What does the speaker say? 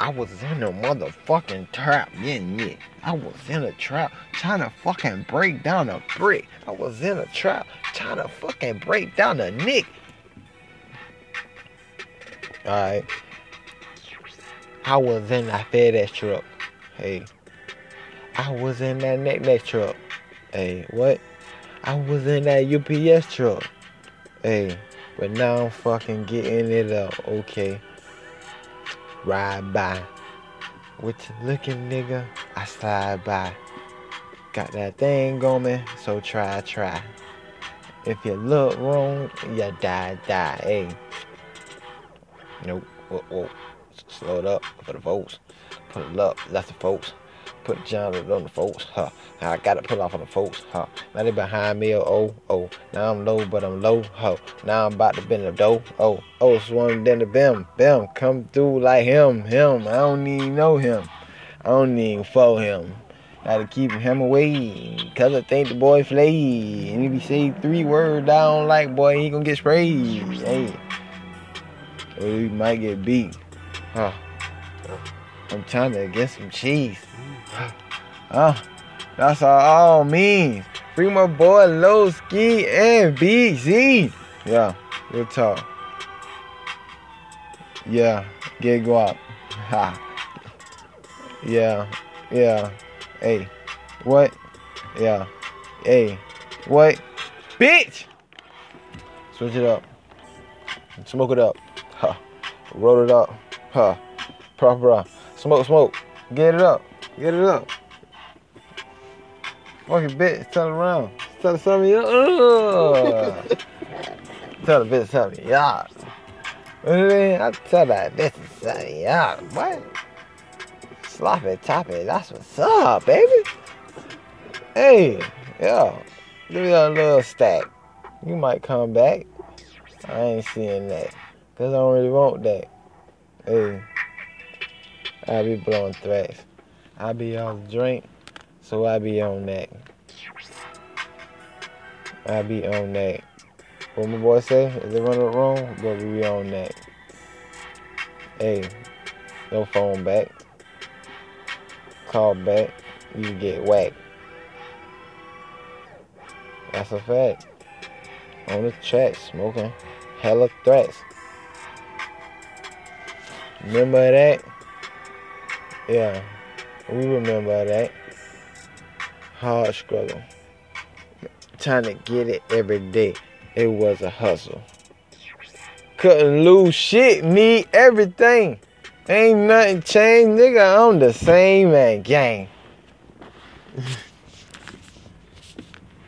I was in a motherfucking trap, yeah, yeah. I was in a trap trying to fucking break down a brick. I was in a trap trying to fucking break down a nick. Alright. I was in that FedEx truck. Hey. I was in that neck truck. Hey, what? I was in that UPS truck. Hey, but now I'm fucking getting it up. Okay. Ride by. What you looking, nigga? I slide by. Got that thing going, so try, try. If you look wrong, you die, die. Hey. Nope. Whoa, whoa. Slow it up for the folks. Put it up. That's the folks. Put John on the folks. Huh. I gotta pull off on the folks. Huh. Now they behind me. Oh, oh, oh. Now I'm low, but I'm low. Huh. Now I'm about to bend the dough. Oh, oh. Swung then the bim. Bim. Come through like him. Him. I don't even know him. I don't even follow him. Gotta keep him away. Cause I think the boy flay. And if he say three words down like boy, he gonna get sprayed. Hey. Or he might get beat. Huh. I'm trying to get some cheese. Huh? That's all, means. Free my boy Low Ski and BZ. Yeah, real talk. Yeah, get guap. Ha. Yeah, yeah. Hey, what? Yeah. Hey, what? Bitch! Switch it up. Smoke it up. Huh. Roll it up. Huh. Proper. Smoke, smoke. Get it up. Get it up. Fucking bitch, turn around. Tell some of you. Tell the bitch something, y'all. I tell that bitch something, y'all. What? Sloppy toppy, that's what's up, baby. Hey, yeah. Give me a little stack. You might come back. I ain't seeing that. Cause I don't really want that. Hey. I be blowing threats. I be on drink, so I be on that. I be on that. What my boy say? Is it running wrong? But we be on that. Hey, no phone back. Call back, you get whacked. That's a fact. On the track, smoking hella threats. Remember that? Yeah, we remember that. Hard struggle. Trying to get it every day. It was a hustle. Couldn't lose shit, need everything. Ain't nothing changed, nigga. I'm the same man, gang.